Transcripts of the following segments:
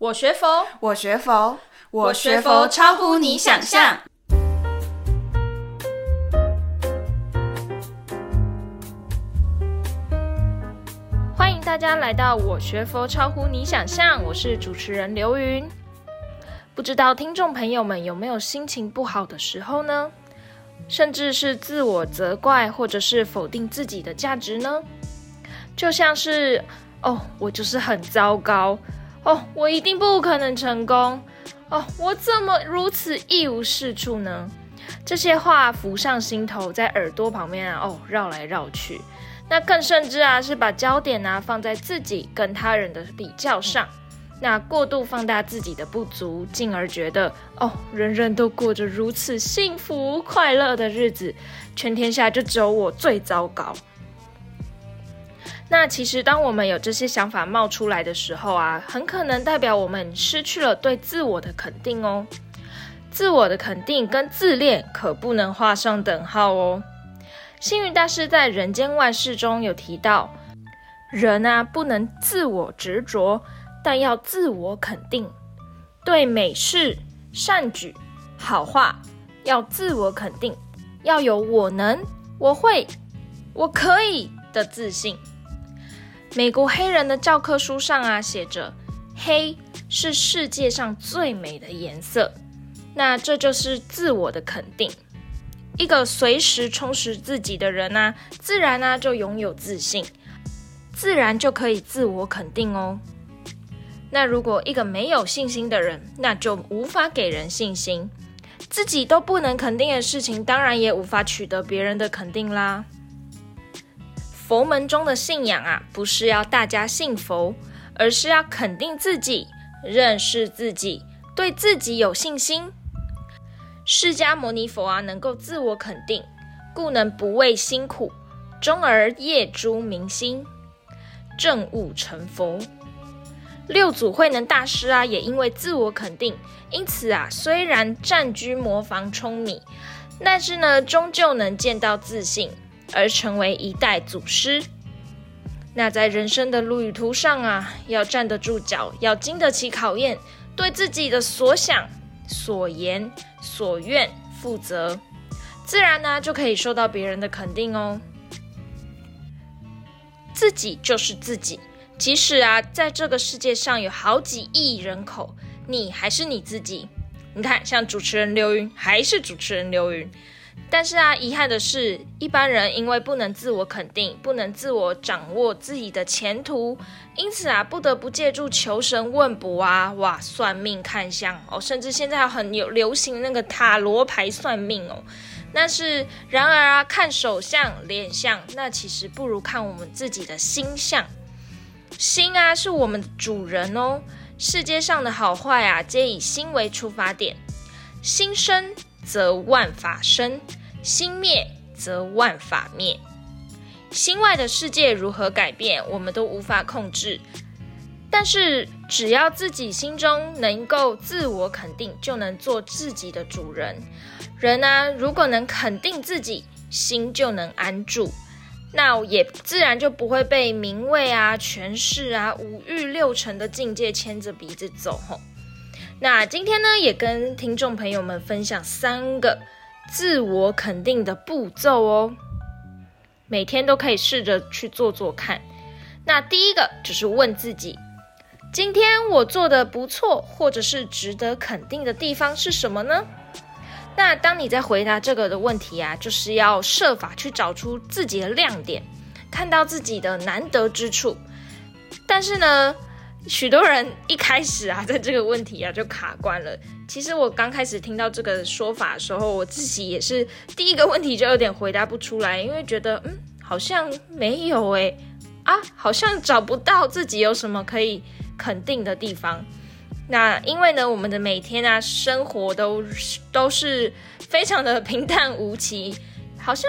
我学佛，我学佛，我学佛超乎你想象。欢迎大家来到我学佛超乎你想象，我是主持人刘云。不知道听众朋友们有没有心情不好的时候呢？甚至是自我责怪，或者是否定自己的价值呢？就像是哦，我就是很糟糕。哦，我一定不可能成功。哦，我怎么如此一无是处呢？这些话浮上心头，在耳朵旁边啊，哦，绕来绕去。那更甚至啊，是把焦点啊放在自己跟他人的比较上，那过度放大自己的不足，进而觉得哦，人人都过着如此幸福快乐的日子，全天下就只有我最糟糕。那其实，当我们有这些想法冒出来的时候啊，很可能代表我们失去了对自我的肯定哦。自我的肯定跟自恋可不能画上等号哦。星云大师在《人间万事》中有提到，人啊不能自我执着，但要自我肯定。对美事、善举、好话，要自我肯定，要有我能、我会、我可以的自信。美国黑人的教科书上啊，写着黑是世界上最美的颜色，那这就是自我的肯定。一个随时充实自己的人啊，自然呢就拥有自信，自然就可以自我肯定哦。那如果一个没有信心的人，那就无法给人信心，自己都不能肯定的事情，当然也无法取得别人的肯定啦。佛门中的信仰啊，不是要大家信佛，而是要肯定自己、认识自己、对自己有信心。释迦牟尼佛啊，能够自我肯定，故能不畏辛苦，终而业诸明心，正悟成佛。六祖慧能大师啊，也因为自我肯定，因此啊，虽然暂居磨房舂米，但是呢，终究能见到自信。而成为一代祖师。那在人生的路旅途上啊，要站得住脚，要经得起考验，对自己的所想、所言、所愿负责，自然呢就可以受到别人的肯定哦。自己就是自己，即使啊在这个世界上有好几亿人口，你还是你自己。你看，像主持人刘云，还是主持人刘云。但是啊，遗憾的是，一般人因为不能自我肯定，不能自我掌握自己的前途，因此啊，不得不借助求神问卜啊，哇，算命看相哦，甚至现在很有流行那个塔罗牌算命哦。但是，然而啊，看手相、脸相，那其实不如看我们自己的心相。心啊，是我们的主人哦。世界上的好坏啊，皆以心为出发点，心生则万法生。心灭则万法灭，心外的世界如何改变，我们都无法控制。但是，只要自己心中能够自我肯定，就能做自己的主人。人啊，如果能肯定自己，心就能安住，那也自然就不会被名位啊、权势啊、五欲六尘的境界牵着鼻子走。吼，那今天呢，也跟听众朋友们分享三个。自我肯定的步骤哦，每天都可以试着去做做看。那第一个就是问自己：今天我做的不错，或者是值得肯定的地方是什么呢？那当你在回答这个的问题啊，就是要设法去找出自己的亮点，看到自己的难得之处。但是呢，许多人一开始啊，在这个问题啊就卡关了。其实我刚开始听到这个说法的时候，我自己也是第一个问题就有点回答不出来，因为觉得嗯，好像没有诶，啊，好像找不到自己有什么可以肯定的地方。那因为呢，我们的每天啊，生活都都是非常的平淡无奇，好像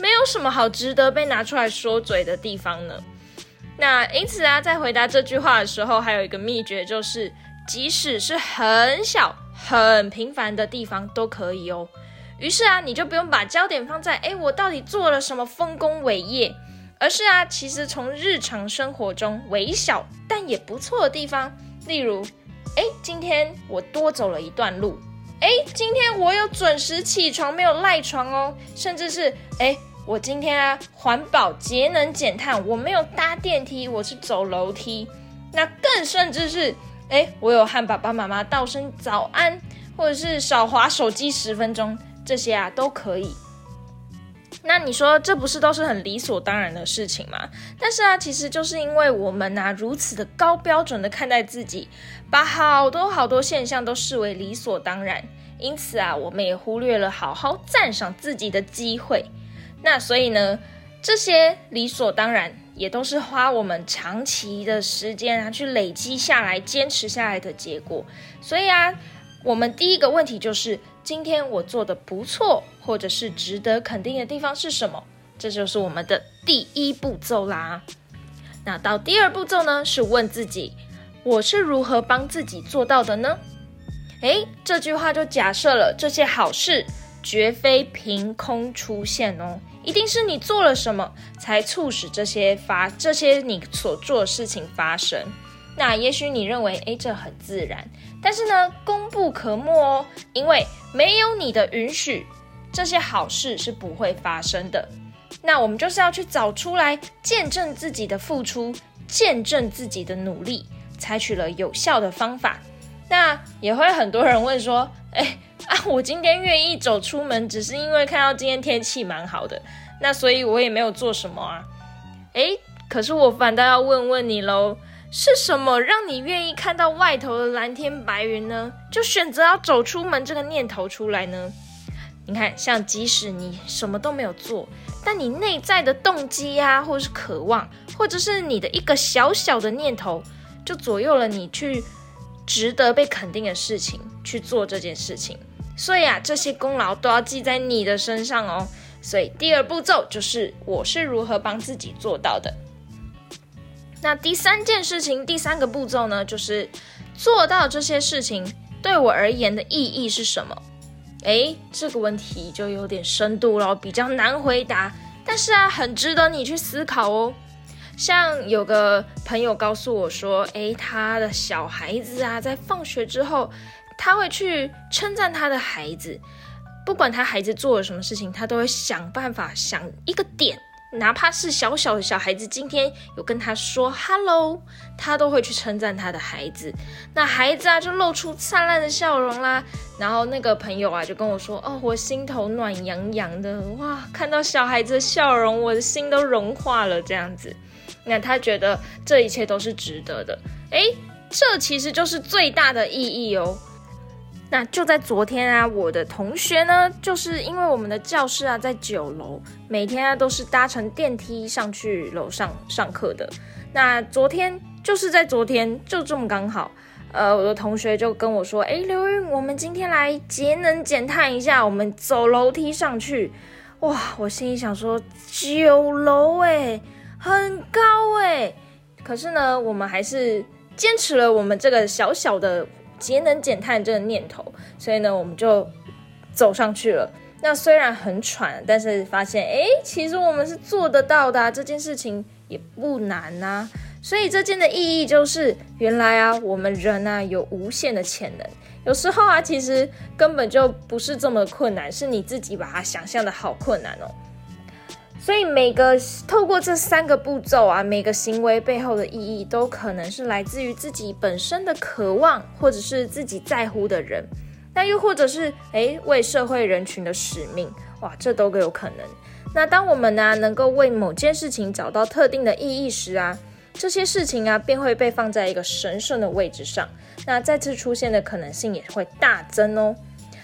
没有什么好值得被拿出来说嘴的地方呢。那因此啊，在回答这句话的时候，还有一个秘诀，就是即使是很小、很平凡的地方都可以哦。于是啊，你就不用把焦点放在“诶，我到底做了什么丰功伟业”，而是啊，其实从日常生活中微小但也不错的地方，例如，哎，今天我多走了一段路，哎，今天我有准时起床，没有赖床哦，甚至是，哎，我今天啊环保节能减碳，我没有搭电梯，我是走楼梯。那更甚至是，哎，我有和爸爸妈妈道声早安，或者是少滑手机十分钟，这些啊都可以。那你说这不是都是很理所当然的事情吗？但是啊，其实就是因为我们啊如此的高标准的看待自己，把好多好多现象都视为理所当然，因此啊，我们也忽略了好好赞赏自己的机会。那所以呢，这些理所当然也都是花我们长期的时间啊去累积下来、坚持下来的结果。所以啊，我们第一个问题就是。今天我做的不错，或者是值得肯定的地方是什么？这就是我们的第一步骤啦。那到第二步骤呢，是问自己：我是如何帮自己做到的呢？诶，这句话就假设了这些好事绝非凭空出现哦，一定是你做了什么才促使这些发这些你所做的事情发生。那也许你认为，诶，这很自然，但是呢，功不可没哦，因为没有你的允许，这些好事是不会发生的。那我们就是要去找出来，见证自己的付出，见证自己的努力，采取了有效的方法。那也会很多人问说，诶，啊，我今天愿意走出门，只是因为看到今天天气蛮好的，那所以我也没有做什么啊。诶，可是我反倒要问问你喽。是什么让你愿意看到外头的蓝天白云呢？就选择要走出门这个念头出来呢？你看，像即使你什么都没有做，但你内在的动机呀，或者是渴望，或者是你的一个小小的念头，就左右了你去值得被肯定的事情去做这件事情。所以啊，这些功劳都要记在你的身上哦。所以第二步骤就是我是如何帮自己做到的。那第三件事情，第三个步骤呢，就是做到这些事情对我而言的意义是什么？诶，这个问题就有点深度了，比较难回答。但是啊，很值得你去思考哦。像有个朋友告诉我说，诶，他的小孩子啊，在放学之后，他会去称赞他的孩子，不管他孩子做了什么事情，他都会想办法想一个点。哪怕是小小的小孩子，今天有跟他说 “hello”，他都会去称赞他的孩子。那孩子啊，就露出灿烂的笑容啦。然后那个朋友啊，就跟我说：“哦，我心头暖洋洋的，哇，看到小孩子的笑容，我的心都融化了。”这样子，那他觉得这一切都是值得的。诶，这其实就是最大的意义哦。那就在昨天啊，我的同学呢，就是因为我们的教室啊在九楼，每天啊都是搭乘电梯上去楼上上课的。那昨天就是在昨天，就这么刚好，呃，我的同学就跟我说：“诶，刘云，我们今天来节能减碳一下，我们走楼梯上去。”哇，我心里想说，九楼诶，很高诶。可是呢，我们还是坚持了我们这个小小的。节能减碳这个念头，所以呢，我们就走上去了。那虽然很喘，但是发现，哎，其实我们是做得到的，这件事情也不难呐。所以这件的意义就是，原来啊，我们人啊有无限的潜能。有时候啊，其实根本就不是这么困难，是你自己把它想象的好困难哦。所以每个透过这三个步骤啊，每个行为背后的意义都可能是来自于自己本身的渴望，或者是自己在乎的人，那又或者是诶为社会人群的使命，哇，这都有可能。那当我们呢、能够为某件事情找到特定的意义时啊，这些事情啊便会被放在一个神圣的位置上，那再次出现的可能性也会大增哦。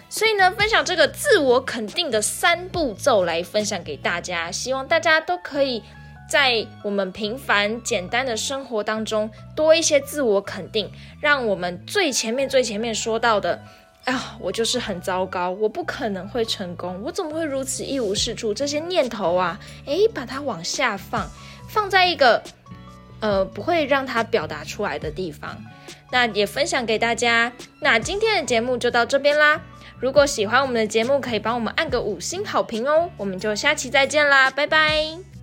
所以呢，分享这个自我肯定的三步骤来分享给大家，希望大家都可以在我们平凡简单的生活当中多一些自我肯定，让我们最前面最前面说到的啊，我就是很糟糕，我不可能会成功，我怎么会如此一无是处？这些念头啊，诶，把它往下放，放在一个呃不会让它表达出来的地方。那也分享给大家。那今天的节目就到这边啦。如果喜欢我们的节目，可以帮我们按个五星好评哦。我们就下期再见啦，拜拜。